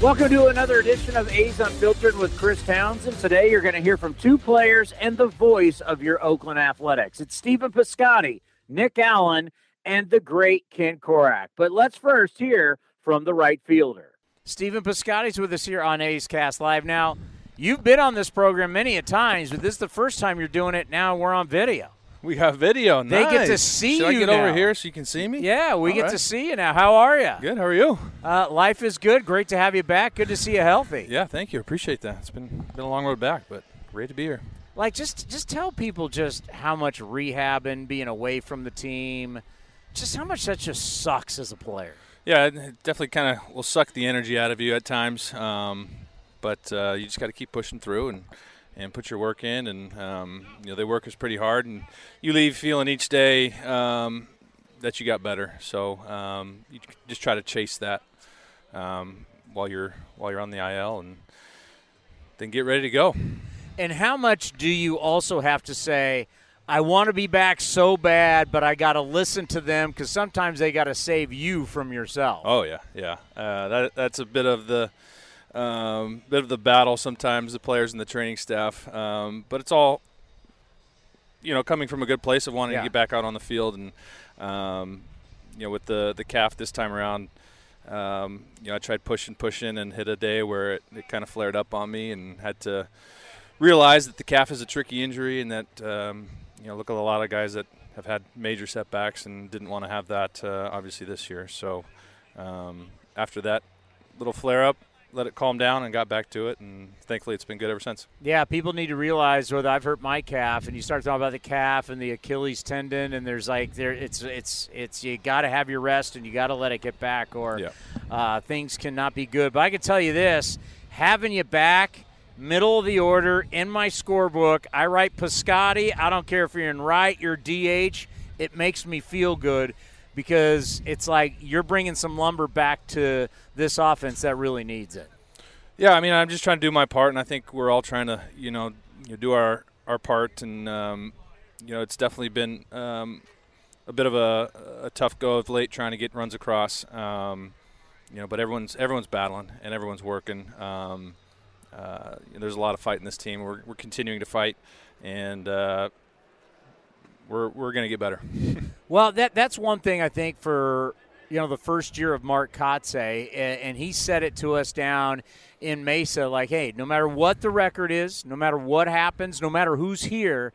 Welcome to another edition of A's Unfiltered with Chris Townsend. Today you're going to hear from two players and the voice of your Oakland Athletics. It's Stephen Piscotty, Nick Allen, and the great Ken Korach. But let's first hear from the right fielder. Stephen Piscotty's with us here on A's Cast Live. Now, you've been on this program many a times, but this is the first time you're doing it. Now we're on video. We got video. Now. They get to Nice. see Should I you get over here so you can see me? Yeah, we All get right. to see you now. How are you? Good. How are you? Uh, life is good. Great to have you back. Good to see you healthy. Yeah, thank you. Appreciate that. It's been been a long road back, but great to be here. Like just just tell people just how much rehab and being away from the team, just how much that just sucks as a player. Yeah, it it definitely kind of will suck the energy out of you at times, um, but uh, you just got to keep pushing through and and put your work in. And um, you know, they work us pretty hard, and you leave feeling each day um, that you got better. So um, you just try to chase that um, while you're while you're on the IL, and then get ready to go. And how much do you also have to say? I want to be back so bad, but I got to listen to them because sometimes they got to save you from yourself. Oh yeah, yeah. Uh, that that's a bit of the um, bit of the battle sometimes the players and the training staff, um, but it's all you know coming from a good place of wanting Yeah. to get back out on the field and um, you know with the the calf this time around. Um, you know, I tried pushing, pushing, and hit a day where it, it kind of flared up on me, and had to realize that the calf is a tricky injury, and that um, you know, look at a lot of guys that have had major setbacks and didn't want to have that uh, obviously this year. So um, after that little flare up, let it calm down and got back to it, and thankfully it's been good ever since. Yeah, people need to realize whether I've hurt my calf, and you start talking about the calf and the Achilles tendon, and there's like there, it's it's it's you got to have your rest and you got to let it get back, or Yeah. uh, things cannot be good. But I can tell you this: having you back, middle of the order in my scorebook, I write Piscotty. I don't care if you're in right, you're DH. It makes me feel good because it's like you're bringing some lumber back to this offense that really needs it. Yeah, I mean, I'm just trying to do my part, and I think we're all trying to, you know, do our our part, and um, you know, it's definitely been um, a bit of a, a tough go of late trying to get runs across. Um, you know, but everyone's everyone's battling and everyone's working. Um, uh, there's a lot of fight in this team. We're we're continuing to fight, and uh, we're we're going to get better. Well, that that's one thing I think for you know the first year of Mark Kotsay, and he said it to us down in Mesa, like, hey, no matter what the record is, no matter what happens, no matter who's here,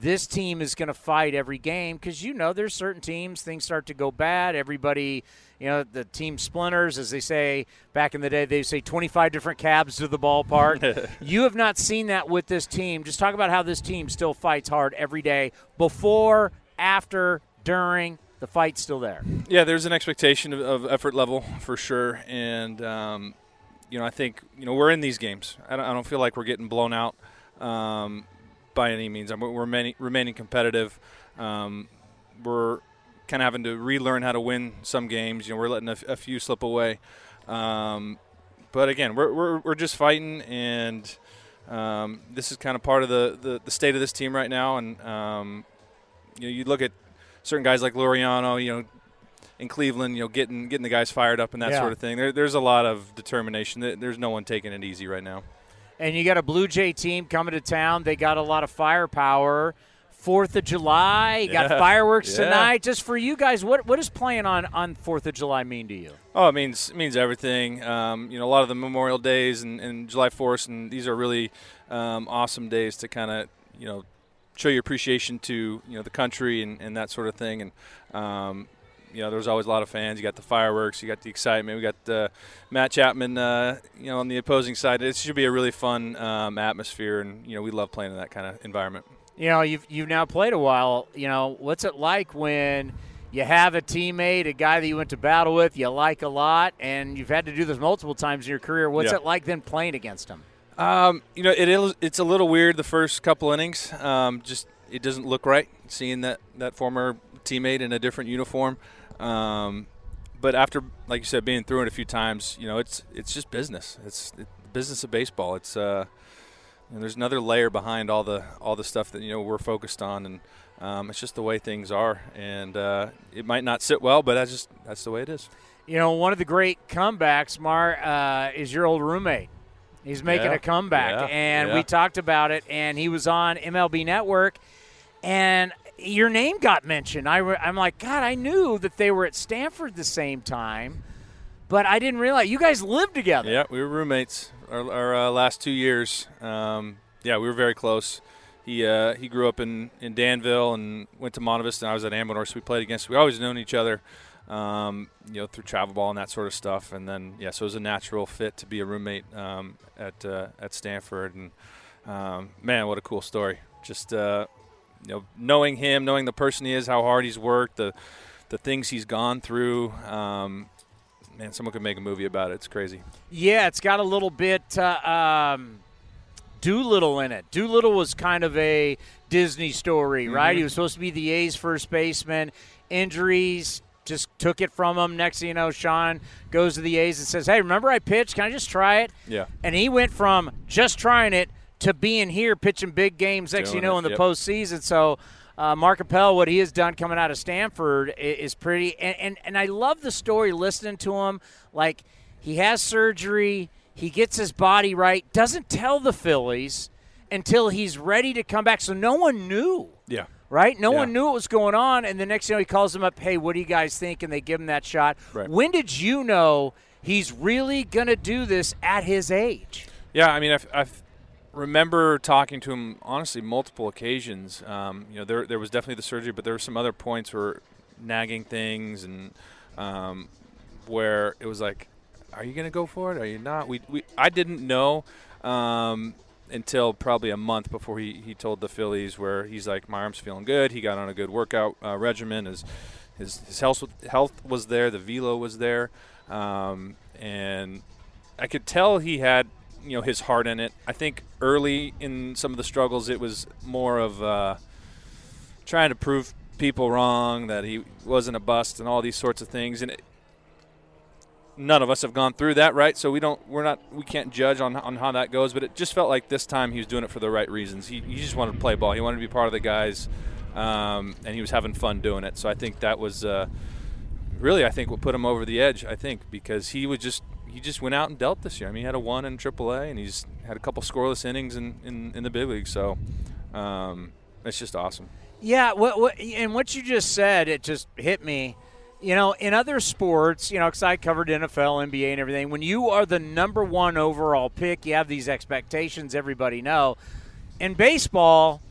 this team is going to fight every game because you know there's certain teams things start to go bad. Everybody, you know, the team splinters, as they say back in the day. They say 25 different cabs to the ballpark. you have not seen that with this team. Just talk about how this team still fights hard every day, before, after, during. The fight's still there. Yeah, there's an expectation of, of effort level for sure, and um, you know I think you know we're in these games. I don't, I don't feel like we're getting blown out um, by any means. I mean, we're remaining, remaining competitive. Um, we're kind of having to relearn how to win some games. You know, we're letting a few slip away, um, but again, we're, we're we're just fighting, and um, this is kind of part of the, the, the state of this team right now. And um, you know, you look at certain guys like Laureano, you know, in Cleveland, you know, getting getting the guys fired up and that Yeah. sort of thing. There, there's a lot of determination. There's no one taking it easy right now. And you got a Blue Jay team coming to town. They got a lot of firepower. Fourth of July, you got Yeah. fireworks Yeah. tonight. Just for you guys, what what does playing on on Fourth of July mean to you? Oh, it means it means everything. Um, you know, a lot of the Memorial Days and, and July Fourth, and these are really um, awesome days to kind of you know show your appreciation to you know the country and, and that sort of thing. And um, you know, there's always a lot of fans. You got the fireworks, you got the excitement. We got uh, Matt Chapman, uh, you know, on the opposing side. It should be a really fun um, atmosphere, and you know, we love playing in that kind of environment. You know, you've you've now played a while. You know, what's it like when you have a teammate, a guy that you went to battle with, you like a lot, and you've had to do this multiple times in your career. What's Yeah. it like then playing against him? Um, you know, it. It's a little weird the first couple innings. Um, just it doesn't look right seeing that that former teammate in a different uniform. Um, but after, like you said, being through it a few times, you know, it's it's just business. It's the business of baseball. It's uh, and there's another layer behind all the all the stuff that you know we're focused on, and um, it's just the way things are. And uh, it might not sit well, but that's just that's the way it is. You know, one of the great comebacks, Mar, uh, is your old roommate. He's making Yeah, a comeback, yeah, and yeah. we talked about it. And he was on MLB Network, and your name got mentioned. I I'm like, God, I knew that they were at Stanford the same time, but I didn't realize you guys lived together. Yeah, we were roommates our, our uh, last two years. Um, yeah, we were very close. He uh, he grew up in, in Danville and went to Monte Vista, and I was at Amador, so we played against. We always known each other, um, you know, through travel ball and that sort of stuff. And then yeah, so it was a natural fit to be a roommate um, at uh, at Stanford. And um, man, what a cool story! Just uh, you know, knowing him, knowing the person he is, how hard he's worked, the the things he's gone through. Um, man, someone could make a movie about it. It's crazy. Yeah, it's got a little bit uh, um, Doolittle in it. Doolittle was kind of a Disney story, right? He was supposed to be the A's first baseman. Injuries just took it from him. Next thing you know, Sean goes to the A's and says, "Hey, remember I pitched? Can I just try it?" Yeah. And he went from just trying it to being here pitching big games. Next thing you know, it, in the yep. postseason. So. Uh, Mark Appel, what he has done coming out of Stanford i- is pretty, and, and and I love the story listening to him. Like he has surgery, he gets his body right, doesn't tell the Phillies until he's ready to come back. So no one knew, Yeah. right? No Yeah. one knew what was going on. And the next thing you know, he calls them up, hey, what do you guys think? And they give him that shot. Right. When did you know he's really going to do this at his age? Yeah, I mean, I remember talking to him honestly multiple occasions. Um, you know, there there was definitely the surgery, but there were some other points where nagging things and um, where it was like, "Are you going to go for it? Are you not?" We, we I didn't know um, until probably a month before he, he told the Phillies where he's like, "My arm's feeling good. He got on a good workout uh, regimen. His his his health health was there. The velo was there, um, and I could tell he had you know his heart in it. I think early in some of the struggles, it was more of uh, trying to prove people wrong that he wasn't a bust and all these sorts of things. And it, none of us have gone through that, right? So we don't, we're not, we can't judge on on how that goes. But it just felt like this time he was doing it for the right reasons. He, he just wanted to play ball. He wanted to be part of the guys, um, and he was having fun doing it. So I think that was. Uh, really, I think what put him over the edge. I think because he was just he just went out and dealt this year. I mean, he had a one in AAA, and he's had a couple scoreless innings in, in, in the big league. So um, it's just awesome. Yeah, what, what, and what you just said, it just hit me. You know, in other sports, you know, because I covered NFL, NBA, and everything, when you are the number one overall pick, you have these expectations, everybody know. In baseball,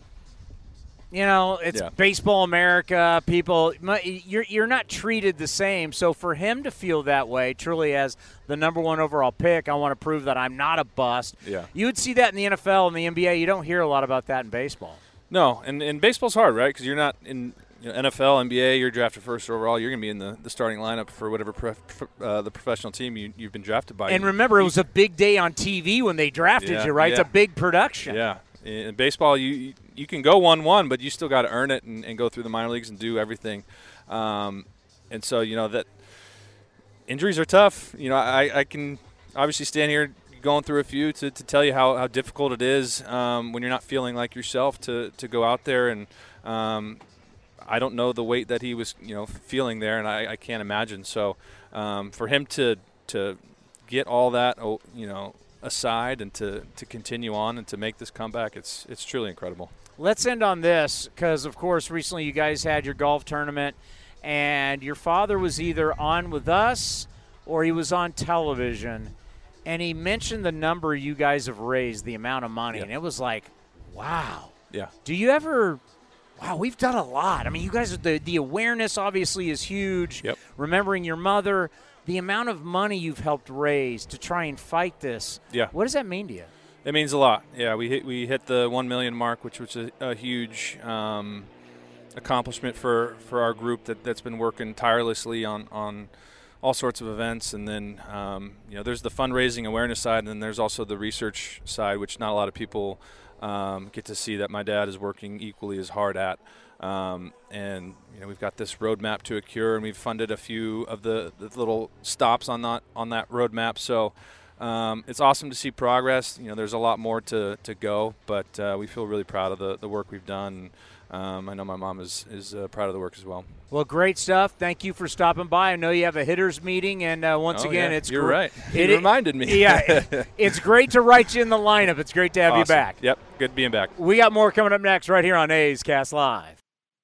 you know, it's Yeah. baseball America. People, you're you're not treated the same. So for him to feel that way, truly as the number one overall pick, I want to prove that I'm not a bust. Yeah. you would see that in the NFL and the NBA. You don't hear a lot about that in baseball. No, and, and baseball's hard, right? Because you're not in you know, NFL, NBA. You're drafted first overall. You're going to be in the, the starting lineup for whatever prof, uh, the professional team you, you've been drafted by. And remember, it was a big day on TV when they drafted Yeah, you, right? It's a big production. Yeah, in baseball, you you can go one one, but you still got to earn it and, and go through the minor leagues and do everything. Um, and so you know that injuries are tough. You know, I, I can obviously stand here going through a few to, to tell you how, how difficult it is um, when you're not feeling like yourself to, to go out there and um, I don't know the weight that he was you know feeling there and I, I can't imagine so um, for him to to get all that oh, you know aside and to, to continue on and to make this comeback, it's it's truly incredible. Let's end on this because, of course, recently you guys had your golf tournament, and your father was either on with us or he was on television, and he mentioned the number you guys have raised, the amount of money, Yeah. and it was like, wow. Yeah. Do you ever? Wow, we've done a lot. I mean, you guys, the the awareness obviously is huge. Yep. Remembering your mother, the amount of money you've helped raise to try and fight this. Yeah. What does that mean to you? It means a lot. Yeah, we hit we hit the one million mark, which was a, a huge um, accomplishment for, for our group that that's been working tirelessly on on all sorts of events. And then um, you know, there's the fundraising awareness side, and then there's also the research side, which not a lot of people um, get to see that my dad is working equally as hard at. Um, and you know, we've got this roadmap to a cure, and we've funded a few of the, the little stops on that on that roadmap. So. Um, it's awesome to see progress. You know, there's a lot more to, to go, but uh, we feel really proud of the, the work we've done. Um, I know my mom is is uh, proud of the work as well. Well, great stuff. Thank you for stopping by. I know you have a hitters meeting, and uh, once Oh, again, yeah. it's you're gr- right. It, you reminded me. yeah, it's great to write you in the lineup. It's great to have you back. Yep, good being back. We got more coming up next right here on A's Cast Live.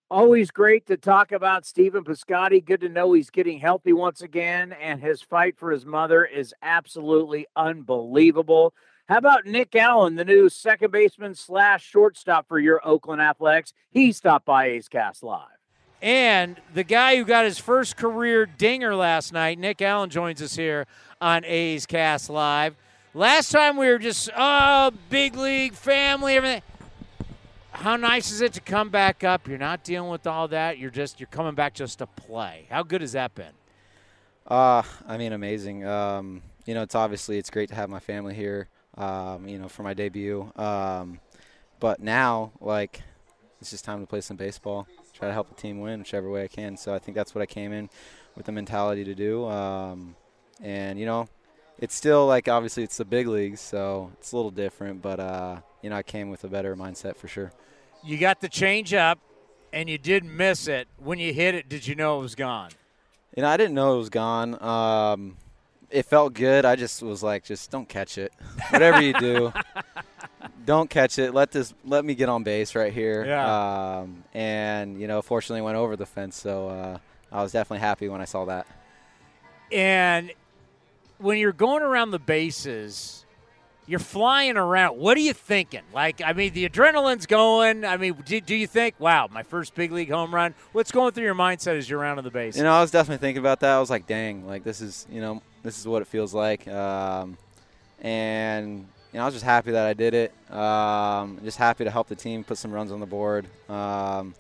Always great to talk about Stephen Piscotty. Good to know he's getting healthy once again, and his fight for his mother is absolutely unbelievable. How about Nick Allen, the new second baseman slash shortstop for your Oakland Athletics? He stopped by A's Cast Live. And the guy who got his first career dinger last night, Nick Allen, joins us here on A's Cast Live. Last time we were just, oh, big league, family, everything how nice is it to come back up? You're not dealing with all that. You're just you're coming back just to play. How good has that been? Uh, I mean, amazing. Um, you know, it's obviously it's great to have my family here. Um, you know, for my debut. Um, but now, like, it's just time to play some baseball. Try to help the team win whichever way I can. So I think that's what I came in with the mentality to do. Um, and you know, it's still like obviously it's the big leagues, so it's a little different. But uh, you know, I came with a better mindset for sure. You got the change up, and you did miss it. When you hit it, did you know it was gone? You know, I didn't know it was gone. Um, it felt good. I just was like, just don't catch it. Whatever you do, don't catch it. Let this, let me get on base right here. Yeah. Um, and you know, fortunately, went over the fence. So uh, I was definitely happy when I saw that. And when you're going around the bases, you're flying around. What are you thinking? Like, I mean, the adrenaline's going. I mean, do, do you think, wow, my first big league home run? What's going through your mindset as you're around the bases? You know, I was definitely thinking about that. I was like, dang, like this is, you know, this is what it feels like. Um, and you know, I was just happy that I did it. Um, just happy to help the team put some runs on the board. Um,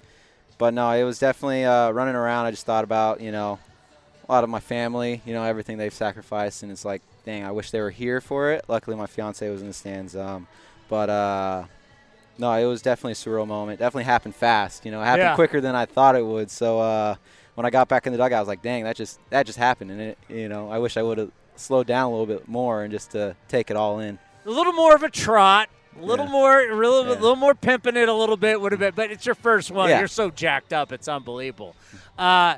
but no, it was definitely uh, running around. I just thought about, you know, a lot of my family, you know, everything they've sacrificed, and it's like, dang, I wish they were here for it. Luckily, my fiance was in the stands. Um, but uh, no, it was definitely a surreal moment. Definitely happened fast. You know, it happened Yeah. quicker than I thought it would. So uh, when I got back in the dugout, I was like, dang, that just that just happened, and it, you know, I wish I would have slowed down a little bit more and just to take it all in. a little more of a trot, a little Yeah. more, a little, Yeah. a little more pimping it a little bit would have been. But it's your first one. You're so jacked up, it's unbelievable. Uh,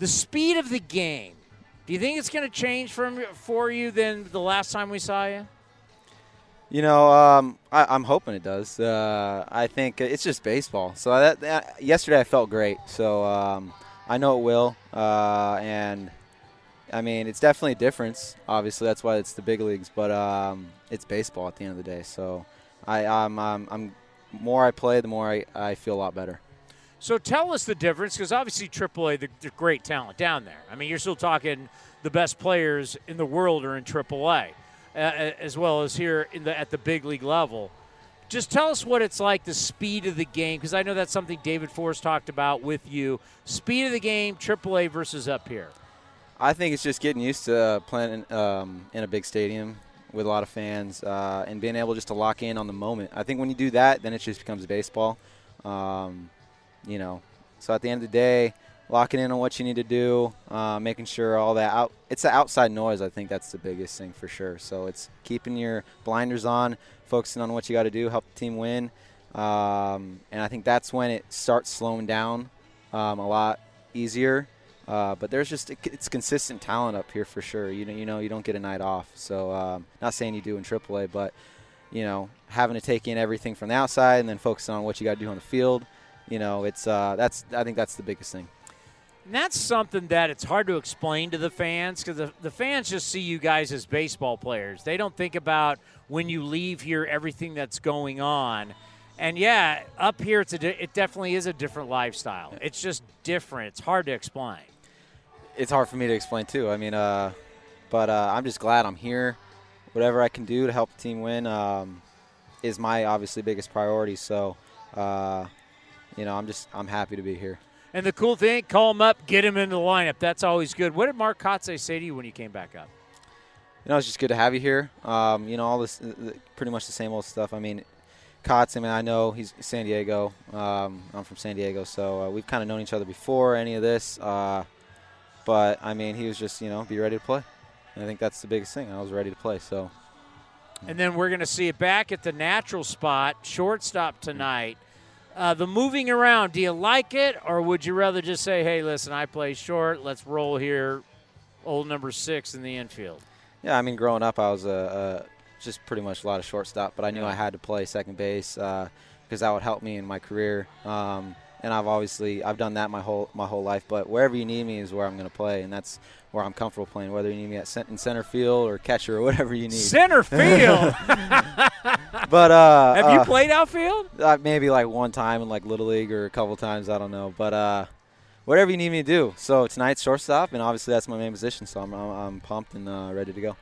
the speed of the game. Do you think it's going to change from for you than the last time we saw you? You know, um, I, I'm hoping it does. Uh, I think it's just baseball. So that, that yesterday I felt great. So um, I know it will. Uh, and I mean, it's definitely a difference. Obviously, that's why it's the big leagues. But um, it's baseball at the end of the day. So I, I'm, I'm, I'm more I play, the more I, I feel a lot better. So tell us the difference, because obviously AAA, the, the great talent down there. I mean, you're still talking the best players in the world are in AAA, uh, as well as here in the at the big league level. Just tell us what it's like, the speed of the game, because I know that's something David Forst talked about with you. Speed of the game, AAA versus up here. I think it's just getting used to uh, playing um, in a big stadium with a lot of fans uh, and being able just to lock in on the moment. I think when you do that, then it just becomes baseball. Um, you know, so at the end of the day, locking in on what you need to do, uh, making sure all that out. It's the outside noise. I think that's the biggest thing for sure. So it's keeping your blinders on, focusing on what you got to do, help the team win. Um, and I think that's when it starts slowing down um, a lot easier. Uh, but there's just it's consistent talent up here for sure. You know, you know, you don't get a night off. So um, not saying you do in AAA, but you know, having to take in everything from the outside and then focusing on what you got to do on the field. You know, it's uh, that's I think that's the biggest thing. And that's something that it's hard to explain to the fans because the, the fans just see you guys as baseball players. They don't think about when you leave here everything that's going on. And yeah, up here it's a, it definitely is a different lifestyle. It's just different. It's hard to explain. It's hard for me to explain too. I mean, uh, but uh, I'm just glad I'm here. Whatever I can do to help the team win um, is my obviously biggest priority. So, uh, you know, I'm just I'm happy to be here. And the cool thing, call him up, get him in the lineup. That's always good. What did Mark Kotsay say to you when you came back up? You know, it's just good to have you here. Um, you know, all this, pretty much the same old stuff. I mean, Kotz, I mean, I know he's San Diego. Um, I'm from San Diego, so uh, we've kind of known each other before any of this. Uh, but, I mean, he was just, you know, be ready to play. And I think that's the biggest thing. I was ready to play, so. And then we're going to see it back at the natural spot, shortstop tonight. Uh, the moving around, do you like it, or would you rather just say, hey, listen, I play short, let's roll here, old number six in the infield? Yeah, I mean, growing up, I was a, a just pretty much a lot of shortstop, but I knew I had to play second base because uh, that would help me in my career. Um, and I've obviously I've done that my whole my whole life. But wherever you need me is where I'm going to play, and that's where I'm comfortable playing. Whether you need me at in center field or catcher or whatever you need. Center field. but uh, have you uh, played outfield? Uh, maybe like one time in like little league or a couple times. I don't know, but uh, whatever you need me to do. So tonight's shortstop, and obviously that's my main position. So I'm I'm, I'm pumped and uh, ready to go.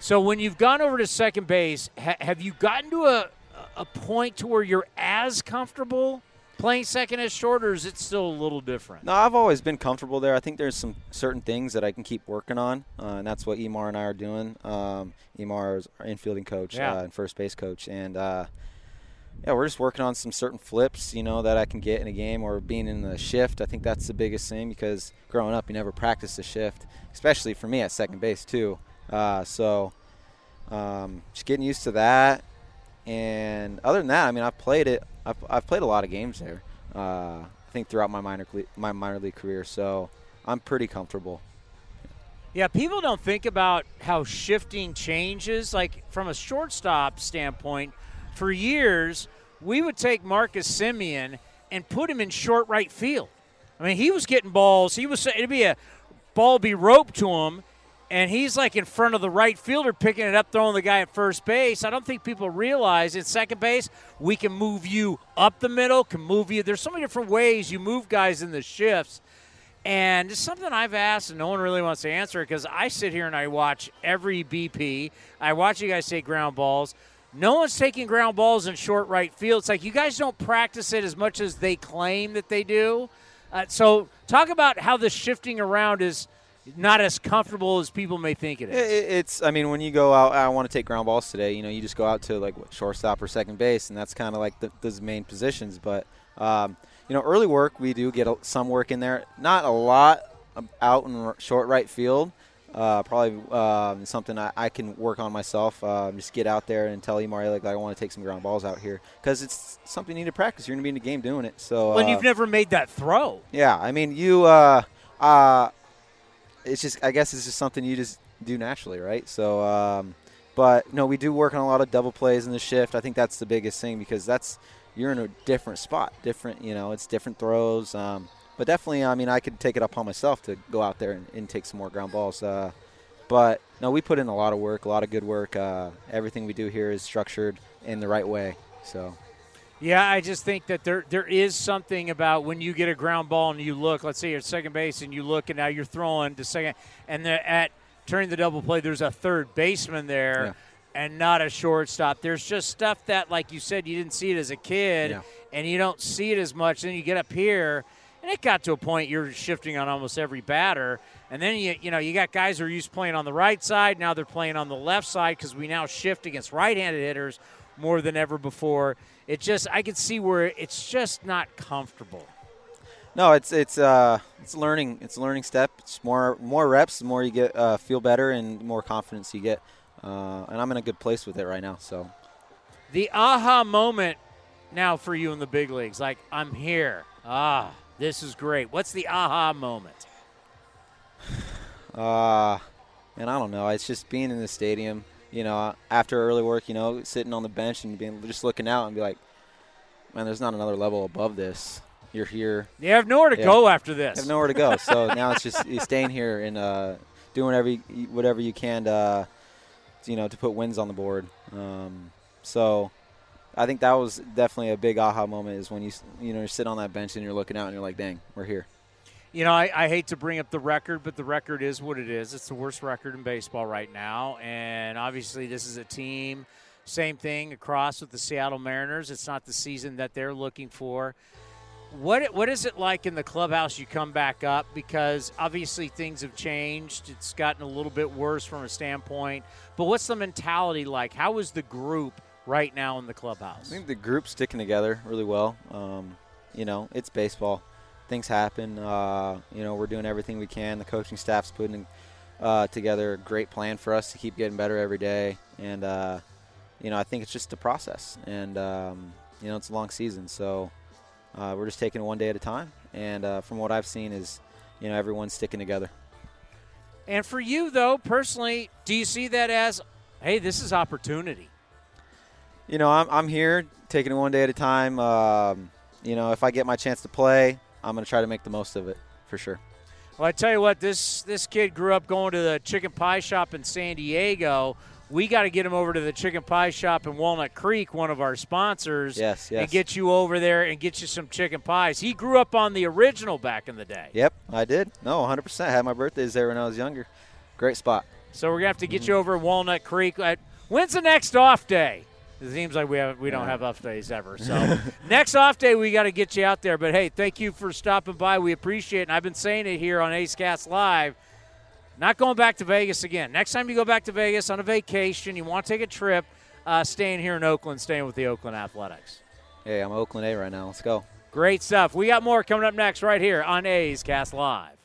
So when you've gone over to second base, ha- have you gotten to a a point to where you're as comfortable playing second as short, or is it still a little different? No, I've always been comfortable there. I think there's some certain things that I can keep working on, uh, and that's what Emar and I are doing. Um, Emar is our infielding coach Yeah. uh, and first base coach, and uh, yeah, we're just working on some certain flips, you know, that I can get in a game or being in the shift. I think that's the biggest thing because growing up, you never practiced the shift, especially for me at second base too. Uh, so um, just getting used to that. And other than that, I mean, I've played it. I've, I've played a lot of games there. Uh, I think throughout my minor my minor league career, so I'm pretty comfortable. Yeah, people don't think about how shifting changes. Like from a shortstop standpoint, for years we would take Marcus Semien and put him in short right field. I mean, he was getting balls. He was it'd be a ball be roped to him, and he's like in front of the right fielder, picking it up, throwing the guy at first base. I don't think people realize at second base we can move you up the middle, can move you. There's so many different ways you move guys in the shifts. And it's something I've asked, and no one really wants to answer because I sit here and I watch every BP. I watch you guys take ground balls. No one's taking ground balls in short right field. It's like you guys don't practice it as much as they claim that they do. Uh, so, talk about how the shifting around is not as comfortable as people may think it is. it- it's I mean, when you go out, I want to take ground balls today. You know, you just go out to like what, shortstop or second base, and that's kind of like the, those main positions. But um, you know, early work we do get some work in there. Not a lot um, out in short right field. Uh, probably um, something I, I can work on myself. Uh, just get out there and tell Emari like I want to take some ground balls out here because it's something you need to practice. You're gonna be in the game doing it. So when uh, you've never made that throw. yeah, I mean, you. It's just. I guess it's just something you just do naturally, right? So, um, but no, we do work on a lot of double plays in the shift. I think that's the biggest thing because that's you're in a different spot, different. You know, it's different throws. Um, but definitely, I mean, I could take it upon myself to go out there and, and take some more ground balls. Uh, but no, we put in a lot of work, a lot of good work. Uh, everything we do here is structured in the right way. So. Yeah, I just think that there there is something about when you get a ground ball and you look. Let's say you're at second base and you look, and now you're throwing to second, and the, at turning the double play, there's a third baseman there, Yeah. and not a shortstop. There's just stuff that, like you said, you didn't see it as a kid, Yeah. and you don't see it as much. Then you get up here, and it got to a point you're shifting on almost every batter. And then you you know you got guys who are used to playing on the right side. Now they're playing on the left side because we now shift against right-handed hitters more than ever before. It just I could see where it's just not comfortable. No, it's it's uh it's learning. It's a learning step. It's more more reps, the more you get uh, feel better, and more confidence you get. Uh, and I'm in a good place with it right now. So The aha moment now for you in the big leagues, like I'm here. Ah, this is great. What's the aha moment? Uh, and I don't know. It's just being in the stadium. You know, after early work, you know, sitting on the bench and being just looking out and be like, man, there's not another level above this. You're here. You have nowhere to Yeah. go after this. You have nowhere to go. So now it's just staying here and uh, doing whatever you, whatever you can to, uh, you know, to put wins on the board. Um, so I think that was definitely a big aha moment is when you you know you're sitting on that bench and you're looking out and you're like, dang, we're here. You know, I, I hate to bring up the record, but the record is what it is. It's the worst record in baseball right now. And obviously, this is a team, same thing across with the Seattle Mariners. It's not the season that they're looking for. What, what is it like in the clubhouse? You come back up because obviously things have changed. It's gotten a little bit worse from a standpoint. But what's the mentality like? How is the group right now in the clubhouse? I think the group's sticking together really well. Um, you know, it's baseball. Things happen. Uh, you know, we're doing everything we can. The coaching staff's putting uh, together a great plan for us to keep getting better every day. And, uh, you know, I think it's just a process. And, um, you know, it's a long season. So uh, we're just taking it one day at a time. And uh, from what I've seen is, you know, everyone's sticking together. And for you, though, personally, do you see that as, hey, this is opportunity? you know, I'm, I'm here taking it one day at a time. Um, you know, if I get my chance to play, I'm going to try to make the most of it for sure. Well, I tell you what, this this kid grew up going to the chicken pie shop in San Diego. We got to get him over to the chicken pie shop in Walnut Creek, one of our sponsors. Yes, yes. And get you over there and get you some chicken pies. He grew up on the original back in the day. Yep, I did. No, 100%. I had my birthdays there when I was younger. Great spot. So we're gonna have to get mm-hmm. you over Walnut Creek. When's the next off day? It seems like we have we don't have off days ever. So next off day we got to get you out there. But hey, thank you for stopping by. We appreciate it. And I've been saying it here on A's Cast Live. Not going back to Vegas again. Next time you go back to Vegas on a vacation, you want to take a trip, uh, staying here in Oakland, staying with the Oakland Athletics. Hey, I'm Oakland A right now. Let's go. Great stuff. We got more coming up next right here on A's Cast Live.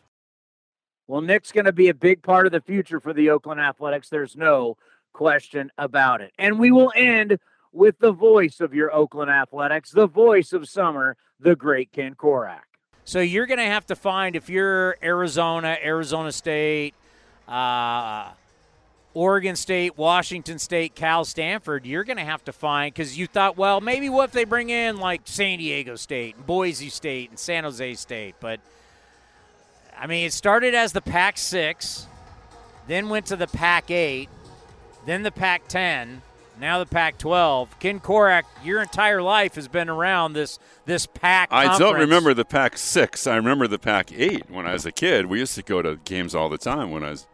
Well, Nick's going to be a big part of the future for the Oakland Athletics. There's no question about it. And we will end with the voice of your Oakland Athletics, the voice of summer, the great Ken Korach. So you're going to have to find if you're Arizona, Arizona State, uh, Oregon State, Washington State, Cal, Stanford, you're going to have to find because you thought, well, maybe what if they bring in like San Diego State, and Boise State, and San Jose State. But I mean, it started as the Pac 6, then went to the Pac 8, then the Pac 10, now the Pac 12. Ken Korach, your entire life has been around this this Pac. I don't remember the Pac six. I remember the Pac eight when I was a kid. We used to go to games all the time when I was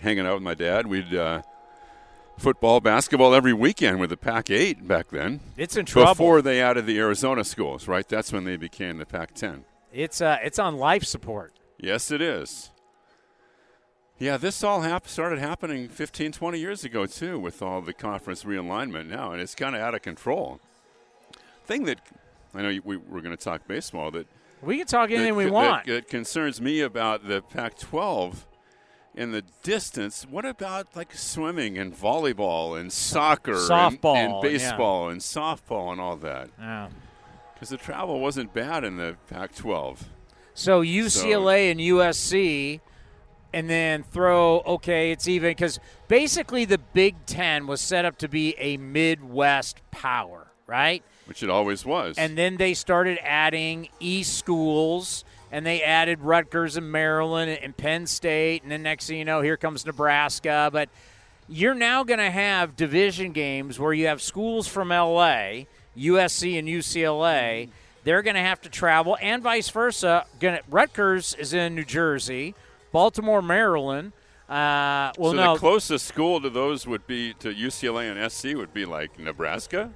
hanging out with my dad. We'd uh, football, basketball every weekend with the Pac eight back then. It's in trouble. Before they added the Arizona schools, right? That's when they became the Pac ten. It's uh, it's on life support. Yes, it is. Yeah, this all hap- started happening 15, 20 years ago, too, with all the conference realignment now, and it's kind of out of control. Thing that I know we, we're going to talk baseball that We can talk anything that, we want. That, concerns me about the Pac-12 and the distance. What about like swimming and volleyball and soccer, Softball, and, yeah. baseball and softball and all that? Yeah. Because the travel wasn't bad in the Pac-12. So UCLA and USC, and then throw okay, it's even because basically the Big Ten was set up to be a Midwest power, right? Which it always was. And then they started adding East schools, and they added Rutgers and Maryland and Penn State, and then next thing you know, here comes Nebraska. But you're now going to have division games where you have schools from LA, USC and UCLA. Mm-hmm. They're going to have to travel, and vice versa. Gonna, Rutgers is in New Jersey, Baltimore, Maryland. Uh, well, so no, the closest school to those would be to UCLA and SC would be like Nebraska,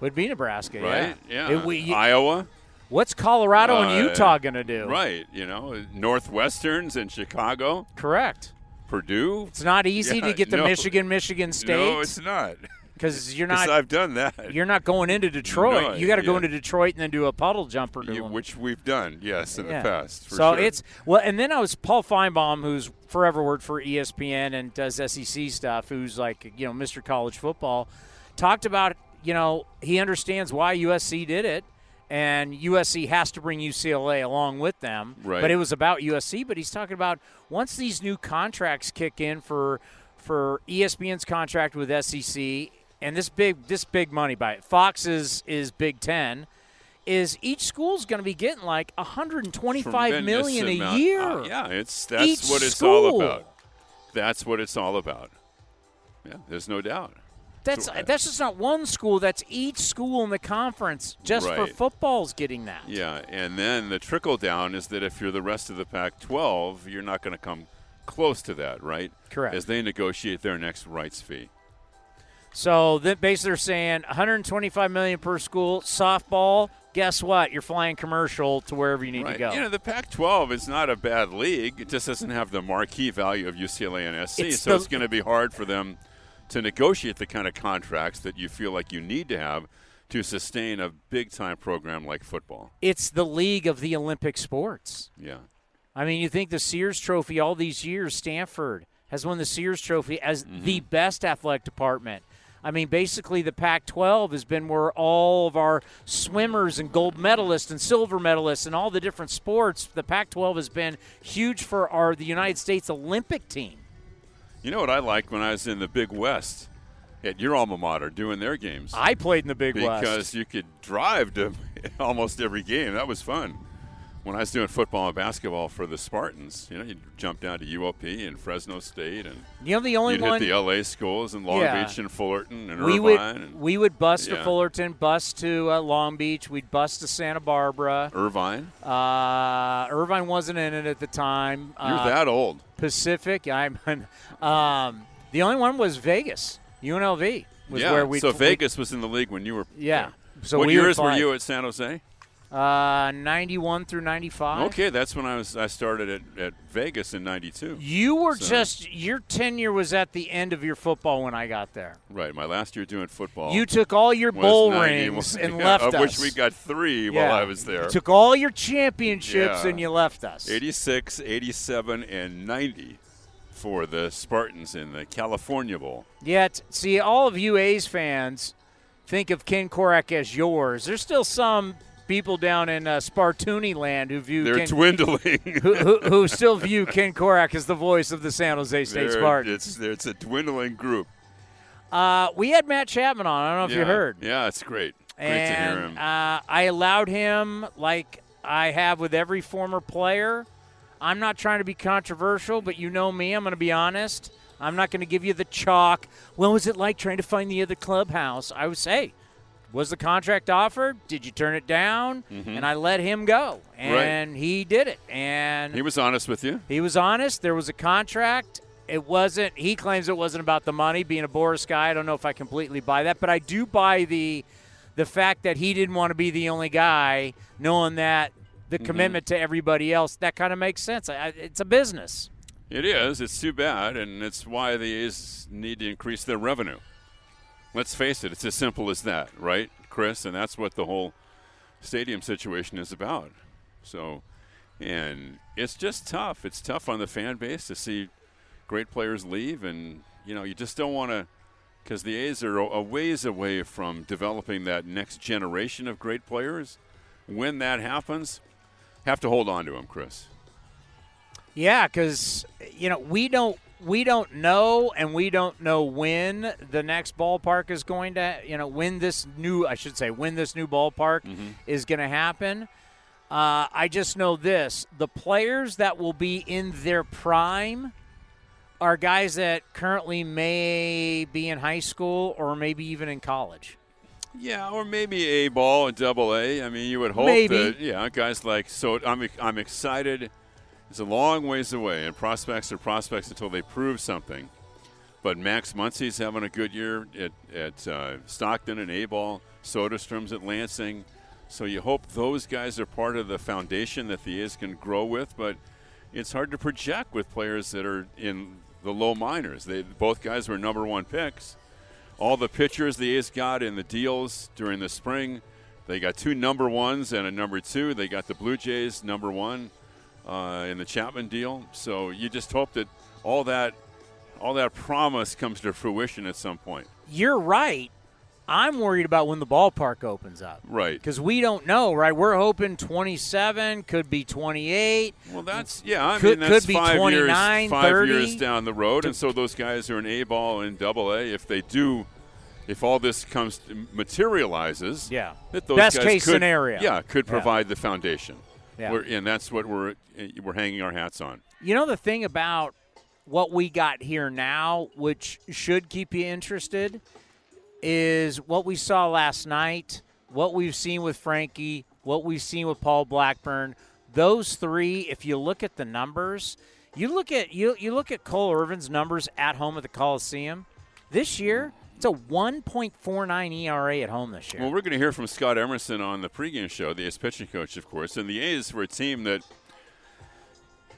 would be Nebraska, right? yeah. Yeah. It- we- Iowa, what's Colorado Uh, and Utah going to do? right? You know, Northwesterns in Chicago, Correct. Purdue. It's not easy Yeah, to get to no. Michigan, Michigan State. No, it's not. Because you're not I've done that. you're not going into Detroit. No, you got to go into Detroit and then do a puddle jumper. You- which we've done, yes, in Yeah. the past. So sure. it's well, and then I was Paul Finebaum, who's forever worked for ESPN and does SEC stuff, who's like you know Mr. College Football, talked about you know he understands why USC did it, and USC has to bring UCLA along with them. Right. But it was about USC. But he's talking about once these new contracts kick in for for ESPN's contract with SEC and this big this big money by it. Fox is is Big Ten. Is each school's going to be getting like 125 Tremendous million a amount. year? Uh, yeah, it's that's Each what it's all about. That's what it's all about. Yeah, there's no doubt. That's So, uh, that's just not one school. That's each school in the conference. Just for football's getting that. Yeah, and then the trickle down is that if you're the rest of the Pac-12, you're not going to come close to that, right? Correct. As they negotiate their next rights fee. So then basically they're saying 125 million per school. Softball. Guess what? You're flying commercial to wherever you need right. to go. You know, the Pac-12 is not a bad league. It just doesn't have the marquee value of UCLA and SC, It's so the- it's going to be hard for them to negotiate the kind of contracts that you feel like you need to have to sustain a big-time program like football. it's the league of the Olympic sports. Yeah. I mean, you think the Sears Trophy all these years, Stanford has won the Sears Trophy as Mm-hmm. the best athletic department. I mean, basically, the Pac 12 has been where all of our swimmers and gold medalists and silver medalists and all the different sports, the Pac 12 has been huge for our the United States Olympic team. You know what I liked when I was in the Big West at your alma mater doing their games? I played in the Big because West. Because you could drive to almost every game. That was fun. When I was doing football and basketball for the Spartans, you know, you'd jump down to UOP and Fresno State, and You know, the only you'd one hit the LA schools and Long Yeah. Beach and Fullerton and we Irvine. would and we would bust to Fullerton, bust to uh, Long Beach, we'd bust to Santa Barbara. Irvine. Uh, Irvine wasn't in it at the time. You're Uh, that old. Pacific. I'm. Um, the only one was Vegas. UNLV was yeah. where we. so Vegas was in the league when you were. Yeah. there. So what we were years were five. you at San Jose? Uh, ninety-one through ninety-five. Okay, that's when I was. I started at, at Vegas in '92. You were So- just your tenure was at the end of your football when I got there. Right, my last year doing football. You took all your bowl 91 rings and yeah, left of us. which we got three Yeah. while I was there. You took all your championships Yeah. and you left us. 86, 87, and 90 for the Spartans in the California Bowl. Yet, see, all of you A's fans think of Ken Korach as yours. There's still some people down in uh, Spartuni land who view They're Ken, dwindling. who, who, who still view Ken Korach as the voice of the San Jose State They're- Spartans. It's, it's a dwindling group. Uh, we had Matt Chapman on. I don't know if yeah. you heard. Yeah, it's great. Great and to hear him. Uh, I allowed him, like I have with every former player. I'm not trying to be controversial, but you know me. I'm going to be honest. I'm not going to give you the chalk. What was it like trying to find the other clubhouse? I would say, was the contract offered? Did you turn it down? Mm-hmm. And I let him go, and he did it. And he was honest with you. he was honest. There was a contract. It wasn't. He claims it wasn't about the money. Being a Boras guy, I don't know if I completely buy that, but I do buy the the fact that he didn't want to be the only guy, knowing that the mm-hmm. commitment to everybody else. That kind of makes sense. I- it's a business. It is. It's too bad, and it's why the A's need to increase their revenue. Let's face it. It's as simple as that, right, Chris? And that's what the whole stadium situation is about. So, and it's just tough. It's tough on the fan base to see great players leave, and you know you just don't want to, because the A's are a ways away from developing that next generation of great players. When that happens, have to hold on to them, Chris. Yeah, because you know we don't we don't know, and we don't know when the next ballpark is going to you know when this new I should say when this new ballpark is going to happen. Uh, I just know this: the players that will be in their prime are guys that currently may be in high school or maybe even in college. Yeah, or maybe a ball, a double A. I mean, you would hope Maybe. that yeah, guys like so. I'm I'm excited. It's a long ways away, and prospects are prospects until they prove something. But Max Muncy's having a good year at at uh, Stockton and A ball. Soderstrom's at Lansing. So you hope those guys are part of the foundation that the A's can grow with. But it's hard to project with players that are in the low minors. They both guys were number one picks all the pitchers the A's got in the deals during the spring. They got two number ones and a number two. They got the Blue Jays number one uh, in the Chapman deal. So you just hope that all that all that promise comes to fruition at some point. You're right. I'm worried about when the ballpark opens up. Right. Because we don't know, right? We're hoping 27, could be 28. Well, that's yeah. I Could- mean, that's could be five 29, years, five 30. years down the road, and so those guys are in A ball and Double A. If they do, if all this comes materializes, Yeah. that those Best guys case could, scenario. yeah, could Yeah. provide the foundation. Yeah. We're, and that's what we're eh, we're hanging our hats on. You know the thing about what we got here now, which should keep you interested, is what we saw last night, what we've seen with Frankie, what we've seen with Paul Blackburn. Those three, if you look at the numbers, you look at you you look at Cole Irvin's numbers at home at the Coliseum this year. It's a 1.49 ERA at home this year. Well, we're going to hear from Scott Emerson on the pregame show, the A's pitching coach, of course. And the A's were a team that,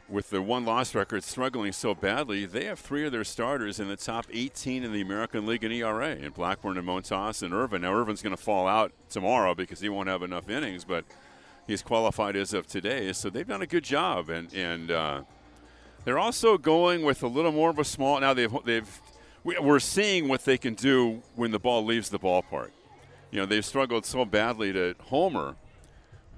with the one loss record struggling so badly, they have three of their starters in the top 18 in the American League in ERA, and Blackburn and Montas and Irvin. Now, Irvin's going to fall out tomorrow because he won't have enough innings, but he's qualified as of today. So they've done a good job, and and uh, they're also going with a little more of a small. Now they've they've we're seeing what they can do when the ball leaves the ballpark. You know they've struggled so badly to homer,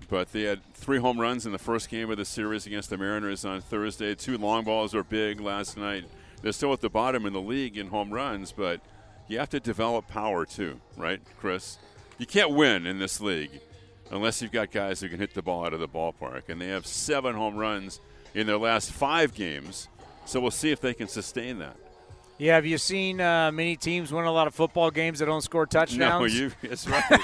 but they had three home runs in the first game of the series against the Mariners on Thursday. Two long balls were big last night. They're still at the bottom in the league in home runs, but you have to develop power too, right, Chris? You can't win in this league unless you've got guys who can hit the ball out of the ballpark. And they have seven home runs in their last five games, so we'll see if they can sustain that. Yeah, have you seen uh, many teams win a lot of football games that don't score touchdowns? No, you. That's right.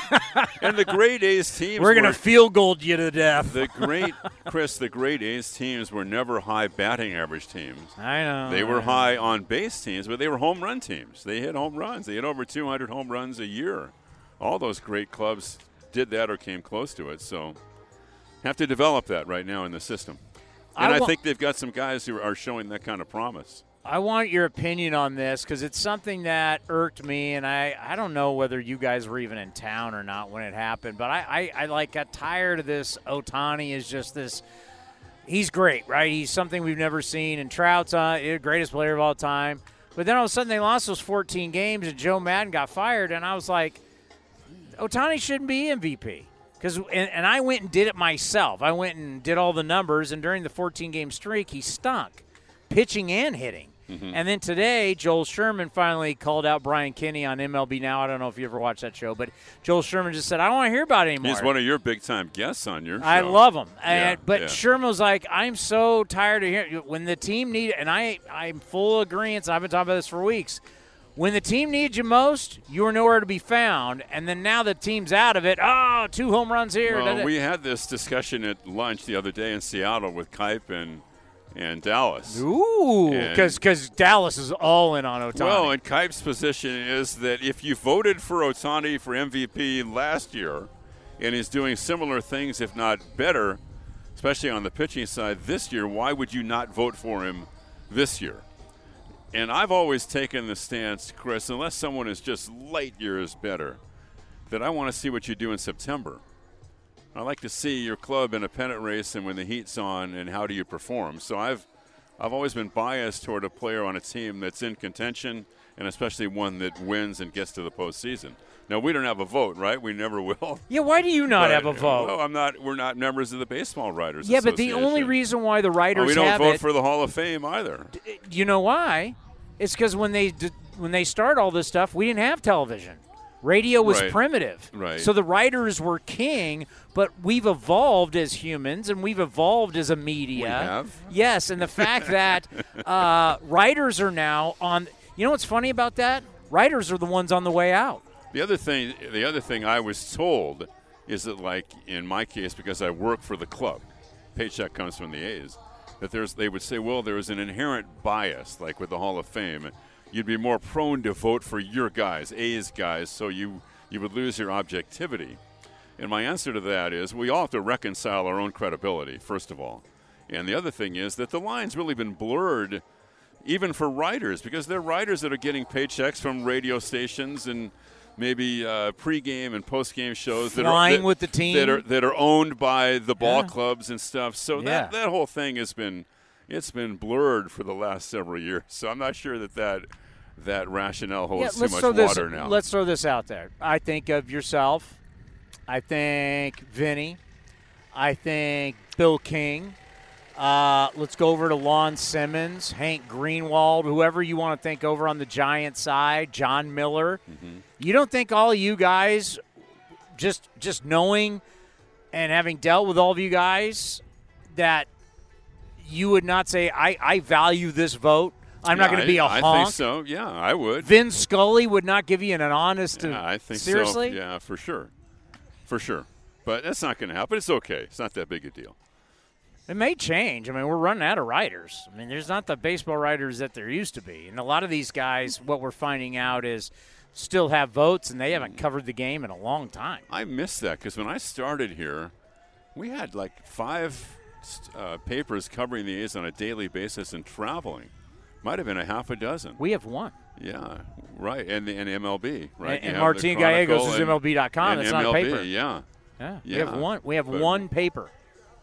and the great A's teams. We're going to field goal you to death. the great Chris. The great A's teams were never high batting average teams. I know. They were high on base teams, but they were home run teams. They hit home runs. They hit over 200 home runs a year. All those great clubs did that or came close to it. So, have to develop that right now in the system. And I, wa- think they've got some guys who are showing that kind of promise. I want your opinion on this because it's something that irked me, and I, I don't know whether you guys were even in town or not when it happened, but I, I, I like got tired of this. Ohtani is just this. He's great, right? He's something we've never seen, and Trout's uh, greatest player of all time. But then all of a sudden they lost those 14 games, and Joe Maddon got fired, and I was like, Ohtani shouldn't be MVP. Because and, and I went and did it myself. I went and did all the numbers, and during the 14 game streak, he stunk, pitching and hitting. Mm-hmm. And then today, Joel Sherman finally called out Brian Kenny on MLB Now. I don't know if you ever watched that show, but Joel Sherman just said, "I don't want to hear about it anymore." He's one of your big time guests on your show. I love him, Yeah, and, but yeah. Sherman was like, "I'm so tired of hearing when the team need." And I, I'm full of agreement. I've been talking about this for weeks. When the team needs you most, you are nowhere to be found. And then now the team's out of it. Oh, two home runs here. Well, we had this discussion at lunch the other day in Seattle with Kipe and and Dallas. Ooh, because Dallas is all in on Ohtani. Well, and Kipe's position is that if you voted for Ohtani for MVP last year, and he's doing similar things, if not better, especially on the pitching side this year, why would you not vote for him this year? And I've always taken the stance, Chris, unless someone is just light years better, that I want to see what you do in September. I like to see your club in a pennant race and when the heat's on and how do you perform. So I've I've always been biased toward a player on a team that's in contention and especially one that wins and gets to the postseason. Now we don't have a vote, right? We never will. yeah, why do you not But, have a vote? Well, I'm not. We're not members of the Baseball Writers. yeah, but the only reason why the writers we don't vote it, for the Hall of Fame either. you know why? It's because when they did, when they start all this stuff, we didn't have television. Radio was Right. primitive, Right. so the writers were king. But we've evolved as humans, and we've evolved as a media. We have. Yes, and the fact that uh, writers are now on. You know what's funny about that? Writers are the ones on the way out. The other thing, the other thing I was told is that, like in my case, because I work for the club, paycheck comes from the A's. That there's, they would say, well, there is an inherent bias, like with the Hall of Fame. You'd be more prone to vote for your guys, A's guys, so you you would lose your objectivity. And my answer to that is, we all have to reconcile our own credibility, first of all. And the other thing is that the line's really been blurred even for writers, because they're writers that are getting paychecks from radio stations and maybe uh, pregame and postgame shows that Flying are that, with the team. that are that are owned by the ball Yeah. clubs and stuff. So Yeah. that that whole thing has been it's been blurred for the last several years. So I'm not sure that that that rationale holds yeah, too much throw this. water now. Let's throw this out there. I think of yourself. I think Vinny. I think Bill King. Uh, let's go over to Lon Simmons, Hank Greenwald, whoever you want to think over on the Giant side, Jon Miller. Mm-hmm. You don't think all of you guys, just just knowing and having dealt with all of you guys, that you would not say I, I value this vote. I'm not going to be a I, honk. I think so. Yeah, I would. Vin Scully would not give you an honest. Yeah, I think seriously. so. Yeah, for sure, for sure. But that's not going to happen. It's okay. It's not that big a deal. It may change. I mean, we're running out of writers. I mean, there's not the baseball writers that there used to be, and a lot of these guys, what we're finding out is, still have votes, and they haven't covered the game in a long time. I miss that because when I started here, we had like five uh, papers covering the A's on a daily basis and traveling. Might have been a half a dozen. We have one. Yeah, right. And the and MLB, right? And, and Martin Gallegos is MLB.com. It's not paper. Yeah. Yeah, we have one. We have but- one paper.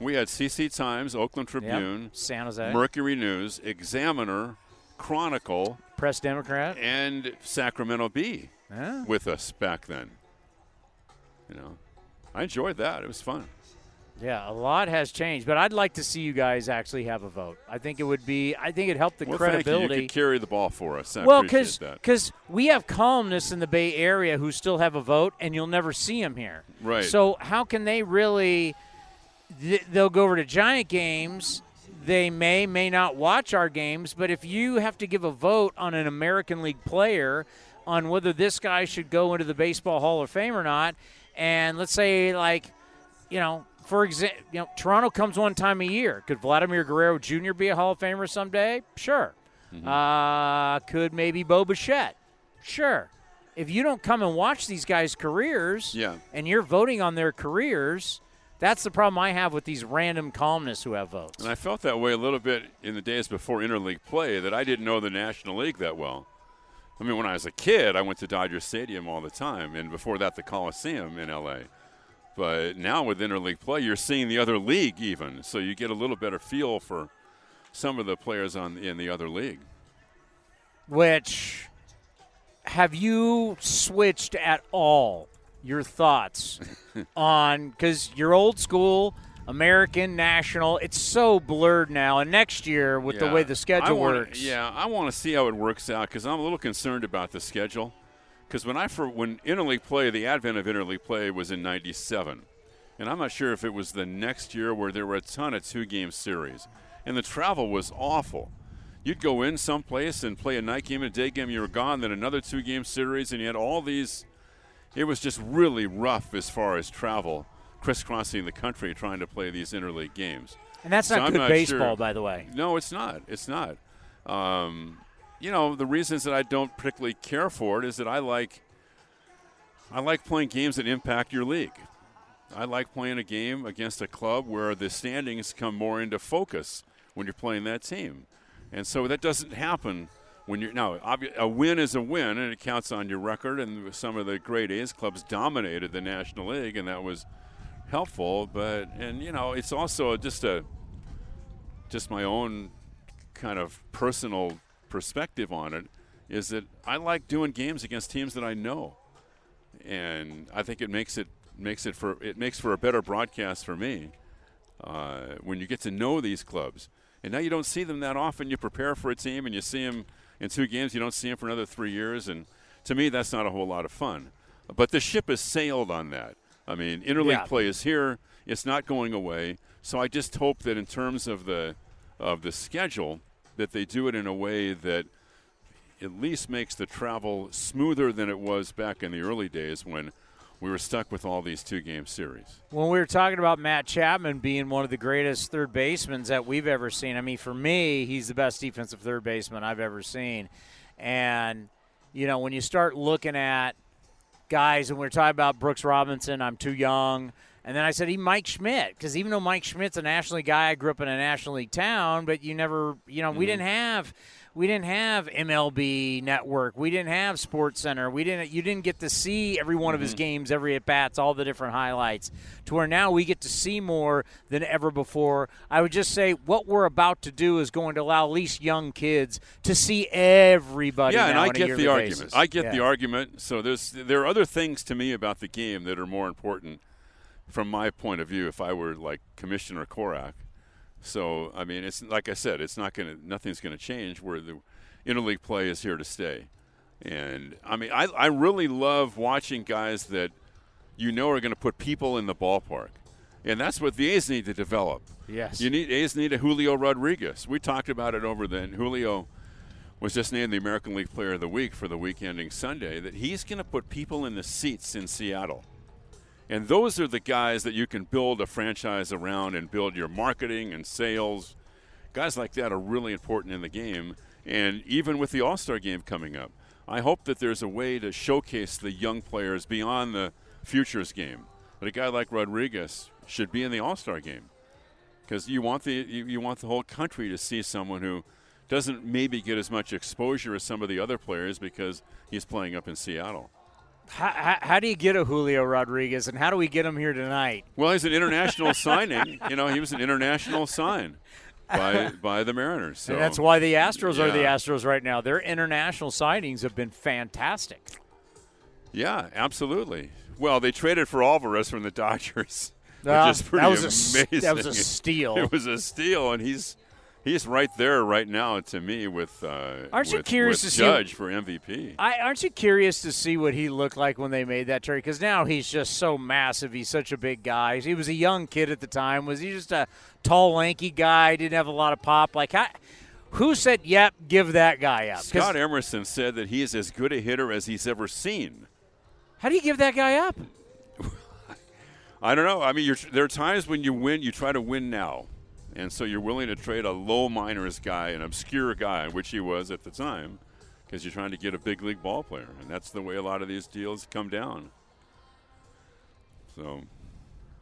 We had CC Times, Oakland Yep. Tribune, San Jose Mercury News, Examiner, Chronicle, Press Democrat. and Sacramento Bee Yeah. with us back then. You know, I enjoyed that. It was fun. Yeah, a lot has changed, but I'd like to see you guys actually have a vote. I think it would be. I think it helped the well, thank you. credibility. You carry the ball for us. I well, that. because we have columnists in the Bay Area who still have a vote, and you'll never see them here. Right. So how can they really? They'll go over to Giant games. They may may not watch our games, but if you have to give a vote on an American League player on whether this guy should go into the Baseball Hall of Fame or not, and let's say like, you know, for example, you know, Toronto comes one time a year. Could Vladimir Guerrero Jr. be a Hall of Famer someday? Sure. Uh, could maybe Bo Bichette? Sure. If you don't come and watch these guys' careers, Yeah. and you're voting on their careers, that's the problem I have with these random columnists who have votes. And I felt that way a little bit in the days before interleague play that I didn't know the National League that well. I mean, when I was a kid, I went to Dodger Stadium all the time, and before that, the Coliseum in LA. But now with interleague play, you're seeing the other league even, so you get a little better feel for some of the players on in the other league. Which have you switched at all your thoughts on because you're old school American national? It's so blurred now, and next year with the way the schedule wanna- works, Yeah, I want to see how it works out because I'm a little concerned about the schedule. Because when I for when interleague play, the advent of interleague play was in '97, and I'm not sure if it was the next year where there were a ton of two-game series, and the travel was awful. You'd go in someplace and play a night game a day game, you were gone. Then another two-game series, and you had all these. It was just really rough as far as travel, crisscrossing the country trying to play these interleague games. and that's So not I'm good not baseball, sure. by the way. No, it's not. It's not. Um, you know, the reasons that I don't particularly care for it is that I like I like playing games that impact your league. I like playing a game against a club where the standings come more into focus when you're playing that team. And so that doesn't happen when you're now obvi- a win is a win and it counts on your record and some of the great A's clubs dominated the National League and that was helpful, but and you know, it's also just a just my own kind of personal perspective on it is that I like doing games against teams that I know, and I think it makes it makes it for it makes for a better broadcast for me uh, when you get to know these clubs. And now you don't see them that often. You prepare for a team and you see them in two games. You don't see them for another three years, and to me, that's not a whole lot of fun. But the ship has sailed on that. I mean, interleague Yeah. play is here. It's not going away. So I just hope that in terms of the of the schedule, that they do it in a way that at least makes the travel smoother than it was back in the early days when we were stuck with all these two game series. when we were talking about Matt Chapman being one of the greatest third basemen that we've ever seen, I mean, for me, he's the best defensive third baseman I've ever seen. And, you know, when you start looking at guys, and we are talking about Brooks Robinson, I'm too young. And then I said, he Mike Schmidt, because even though Mike Schmidt's a National League guy, I grew up in a National League town, but you never, you know, we mm-hmm. didn't have we didn't have MLB Network, we didn't have Sports Center, we didn't. You didn't get to see every one of his mm-hmm. games, every at bats, all the different highlights. To where now we get to see more than ever before. I would just say what we're about to do is going to allow at least young kids to see everybody. Yeah, and I get the argument. basis. I get Yeah. the argument. So there's there are other things to me about the game that are more important from my point of view. If I were like Commissioner Korach, so I mean, it's like I said, it's not going to nothing's going to change. Where the interleague play is here to stay, and I mean, I I really love watching guys that you know are going to put people in the ballpark, and that's what the A's need to develop. Yes. You need A's need a Julio Rodriguez. We talked about it over then. Julio was just named the American League Player of the Week for the week ending Sunday. That he's going to put people in the seats in Seattle, and those are the guys that you can build a franchise around and build your marketing and sales. Guys like that are really important in the game, and even with the All Star game coming up, I hope that there's a way to showcase the young players beyond the futures game. That a guy like Rodriguez should be in the All Star game because you want the you, you want the whole country to see someone who doesn't maybe get as much exposure as some of the other players because he's playing up in Seattle. How, how, do you get a Julio Rodriguez, and how do we get him here tonight? Well, he's an international signing. You know, he was an international sign by by the Mariners. So and that's why the Astros are the Astros right now. Their international signings have been fantastic. Yeah, absolutely. Well, they traded for Alvarez from the Dodgers, Uh, which is pretty that was a amazing. that was a steal. It was a steal, and he's he's right there right now to me with uh, Aren't you with- curious with to see- Judge for MVP. I, aren't you curious to see what he looked like when they made that trade? Because now he's just so massive. He's such a big guy. He was a young kid at the time. Was he just a tall, lanky guy? Didn't have a lot of pop. Like, how, who said, "Yep, give that guy up? Scott Emerson said that he is as good a hitter as he's ever seen. how do you give that guy up? I don't know. I mean, you're, there are times when you win, you try to win now. And so you're willing to trade a low minors guy, an obscure guy, which he was at the time, because you're trying to get a big league ball player. And that's the way a lot of these deals come down. So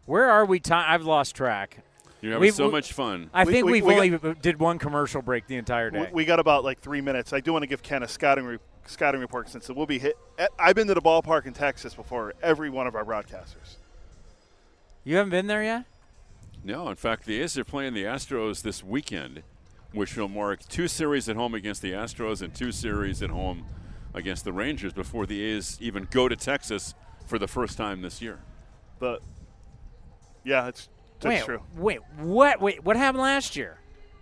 Where are we? Time? I've lost track. you're having We've- so we- much fun. I We- think we- we, have we only did one commercial break the entire day. we got about like three minutes. I do want to give Ken a scouting re- scouting report since it will be hit. eh, I've been to the ballpark in Texas before. Every one of our broadcasters. you haven't been there yet. No, in fact, the A's are playing the Astros this weekend, which will mark two series at home against the Astros and two series at home against the Rangers before the A's even go to Texas for the first time this year. But yeah, it's that's wait, true. wait, what? Wait, what happened last year?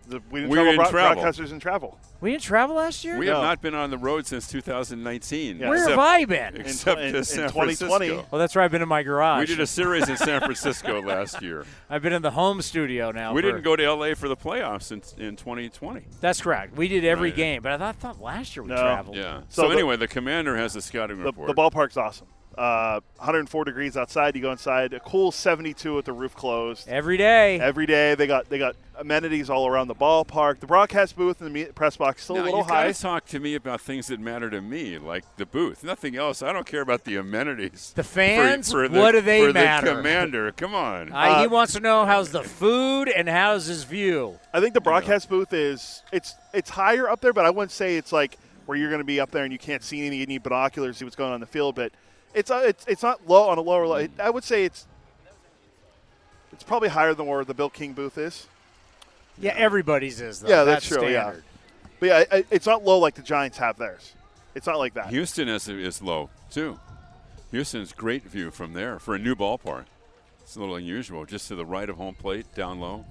The, we didn't We were travel in broad- travel. broadcasters in travel. We didn't travel last year. We No. have not been on the road since 2019. Yeah. Where except, have I been? Except in- to in San 2020. Francisco. Well, that's right. I've been in my garage. We did a series in San Francisco last year. I've been in the home studio now. We for- didn't go to LA for the playoffs in, in 2020. That's correct. We did every Right. game, but I thought, I thought last year we No. traveled. Yeah. So So, the- anyway, the commander has the scouting The, report. the ballpark's awesome. Uh, 104 degrees outside. You go inside. A cool 72 with the roof closed. Every day. Every day they got they got amenities all around the ballpark. The broadcast booth and the press box still now, a little you high. gotta talk to me about things that matter to me, like the booth. Nothing else. I don't care about the amenities. The For- fans? for the- What do they for matter? The commander, come on. I, he Uh, wants to know how's the food and how's his view. I think the broadcast booth is it's it's higher up there, but I wouldn't say it's like where you're going to be up there and you can't see anything. You need binoculars to see what's going on in the field, but it's uh, it's it's not low on a lower. level. I would say it's it's probably higher than where the Bill King booth is. Yeah, everybody's is though. Yeah, that's true, yeah. But yeah, I- it's not low like the Giants have theirs. It's not like that. Houston is, is low too. Houston's great view from there for a new ballpark. It's a little unusual, just to the right of home plate, down low.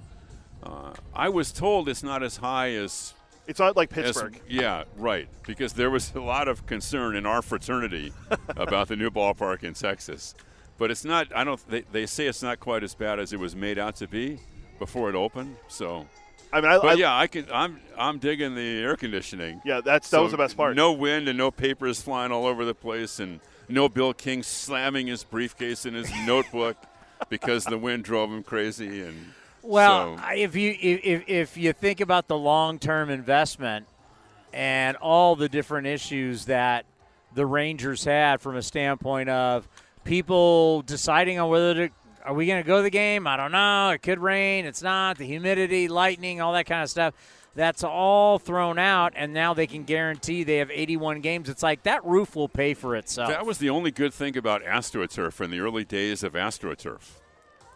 Uh, I was told it's not as high as It's not like as- Pittsburgh. yeah, right. Because there was a lot of concern in our fraternity about the new ballpark in Texas. But it's not. I don't. They, they say it's not quite as bad as it was made out to be before it opened. So, I mean, I, but I, yeah, I can. I'm I'm digging the air conditioning. yeah, that's that So was the best part. No wind and no papers flying all over the place, and no Bill King slamming his briefcase in his notebook because the wind drove him crazy. And Well, so- if you if if you think about the long term investment and all the different issues that the Rangers had from a standpoint of people deciding on whether to are we going to go to the game? I don't know. It could rain. It's not. The humidity, lightning, all that kind of stuff. That's all thrown out, and now they can guarantee they have 81 games. It's like that roof will pay for itself. That was the only good thing about AstroTurf in the early days of AstroTurf.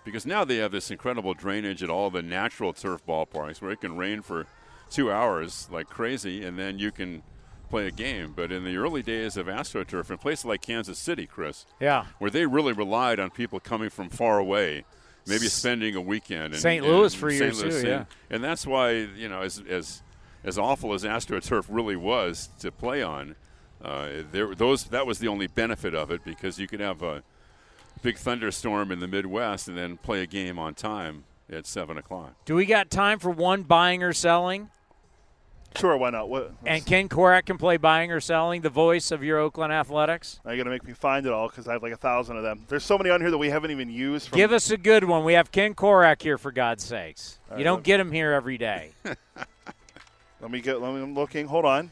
Because now they have this incredible drainage at all the natural turf ballparks where it can rain for two hours like crazy and then you can play a game. But in the early days of AstroTurf, in places like Kansas City, Chris, yeah, where they really relied on people coming from far away, maybe spending a weekend. in St. Louis for St. years, Louis, too, and- yeah. And that's why, you know, as, as, as awful as AstroTurf really was to play on, uh, there, those, that was the only benefit of it because you could have a big thunderstorm in the Midwest and then play a game on time at 7 o'clock. Do we got time for one buying or selling? Sure, why not? What? And Ken Korach can play buying or selling, the voice of your Oakland Athletics. Now you're gonna make me find it all because I have like a thousand of them. There's so many on here that we haven't even used. From, Give us a good one. We have Ken Korach here, for God's sakes. All you right, don't let- get him here every day. Let me get. Let me. I'm looking. Hold on.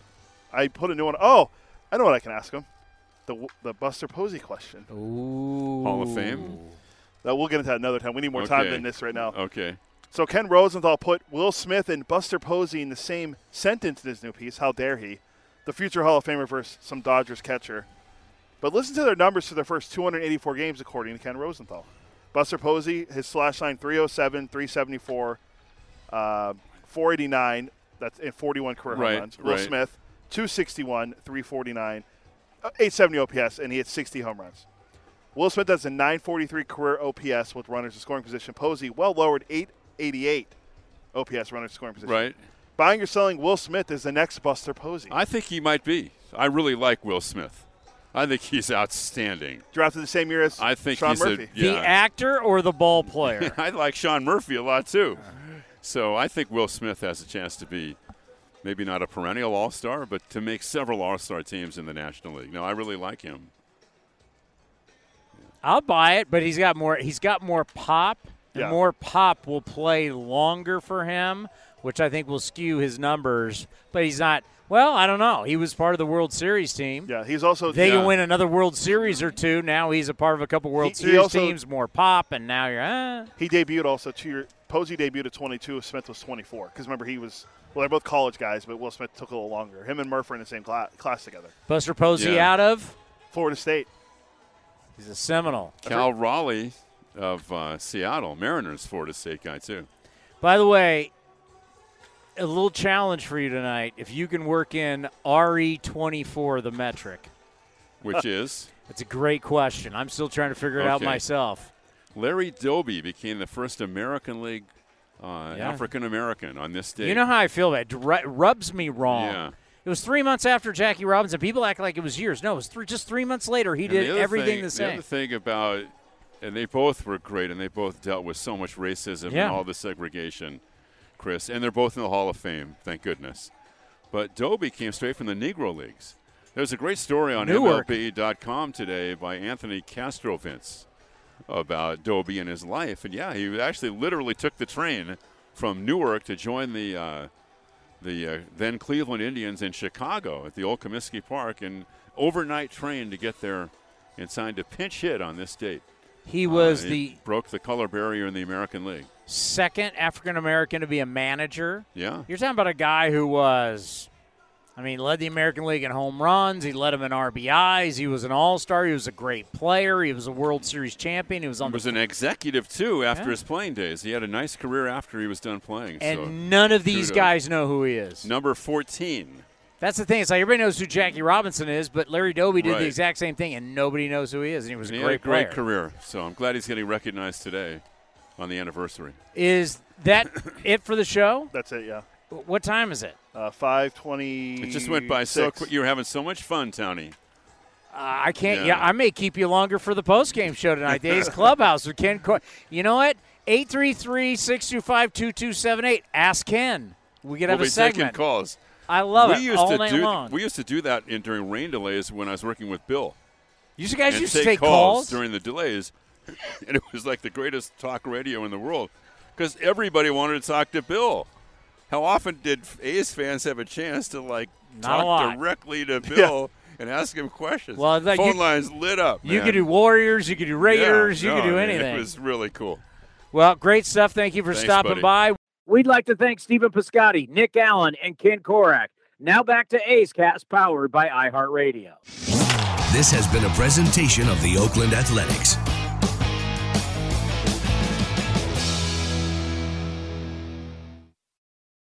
I put a new one. Oh, I know what I can ask him. The the Buster Posey question. Ooh. Hall of Fame? That we'll get into that another time. We need more time than this right now. Okay. So Ken Rosenthal put Will Smith and Buster Posey in the same sentence in his new piece. How dare he? The future Hall of Famer versus some Dodgers catcher. But listen to their numbers for their first 284 games, according to Ken Rosenthal. Buster Posey, his slash line 307, 374, uh, 489. That's in 41 career Right, home runs. Will right. Smith, 261, 349, uh, 870 OPS, and he had 60 home runs. Will Smith has a 943 career OPS with runners in scoring position. Posey, well lowered, 888 OPS runners in scoring position. Right. Buying or selling Will Smith is the next Buster Posey. I think he might be. I really like Will Smith. I think he's outstanding. Drafted the same year as I think Sean he's a- Yeah. The actor or the ball player? I like Sean Murphy a lot too. So I think Will Smith has a chance to be maybe not a perennial All Star, but to make several All Star teams in the National League. No, I really like him. I'll buy it, but he's got more. He's got more pop. And Yeah. more pop will play longer for him, which I think will skew his numbers. But he's not. Well, I don't know. He was part of the World Series team. Yeah, he's also They Yeah. can win another World Series or two. Now he's a part of a couple World He- he Series also- teams. More pop, and now you're. Uh, he debuted also two year. Posey debuted at 22. Smith was 24. Because remember he was well, they're both college guys, but Will Smith took a little longer. Him and Murph were in the same cla- class together. Buster Posey Yeah. out of. Florida State. He's a Seminole. Cal Raleigh of uh, Seattle, Mariners, Florida State guy too. By the way, a little challenge for you tonight. If you can work in RE24, the metric. Which is It's a great question. I'm still trying to figure it out Okay. myself. Larry Doby became the first American League uh, Yeah. African American on this day. You know how I feel that it rubs me wrong. Yeah. It was three months after Jackie Robinson. People act like it was years. No, it was three, just three months later. He And did the everything thing, the same. The other thing about, and they both were great, and they both dealt with so much racism Yeah. and all the segregation, Chris. And they're both in the Hall of Fame, thank goodness. But Doby came straight from the Negro Leagues. There's a great story on. MLB.com today by Anthony Castrovince about Doby and his life. And yeah, he actually literally took the train from Newark to join the uh, the uh, then Cleveland Indians in Chicago at the old Comiskey Park and overnight train to get there and signed a pinch hit on this date. he was Uh, the broke the color barrier in the American League. second African American to be a manager. Yeah. You're talking about a guy who was, I mean, he led the American League in home runs. He led him in RBIs. He was an All Star. He was a great player. He was a World Series champion. He was on He was the an executive too after Yeah. his playing days. He had a nice career after he was done playing. and so none of these kudos. guys know who he is. number 14. That's the thing. It's like everybody knows who Jackie Robinson is, but Larry Doby did Right. the exact same thing, and nobody knows who he is. And he was And a he great had a great player. career. So I'm glad he's getting recognized today on the anniversary. Is that it for the show? That's it. Yeah. What time is it? Uh, 520. It just went by so quick. You were having so much fun, Tony. Uh, I can't. Yeah. Yeah. I may keep you longer for the post game show tonight. Days Clubhouse with Ken. Co- you know what? 833-625-2278. Ask Ken. We could have we'll a be taking segment. calls. I love we it used all to night do long. we used to do that in during rain delays when I was working with Bill. you guys and used take to take calls, calls. during the delays, and it was like the greatest talk radio in the world because everybody wanted to talk to Bill. How often did A's fans have a chance to like Not talk directly to Bill and ask him questions? Well, like phone you- lines lit up. you could do Warriors. You could do Yeah, Raiders. you no, could do I mean, anything. It was really cool. well, great stuff. Thank you for Thanks, stopping buddy. by. We'd like to thank Stephen Piscotty, Nick Allen, and Ken Korach. Now back to A's Cast, powered by iHeartRadio. This has been a presentation of the Oakland Athletics.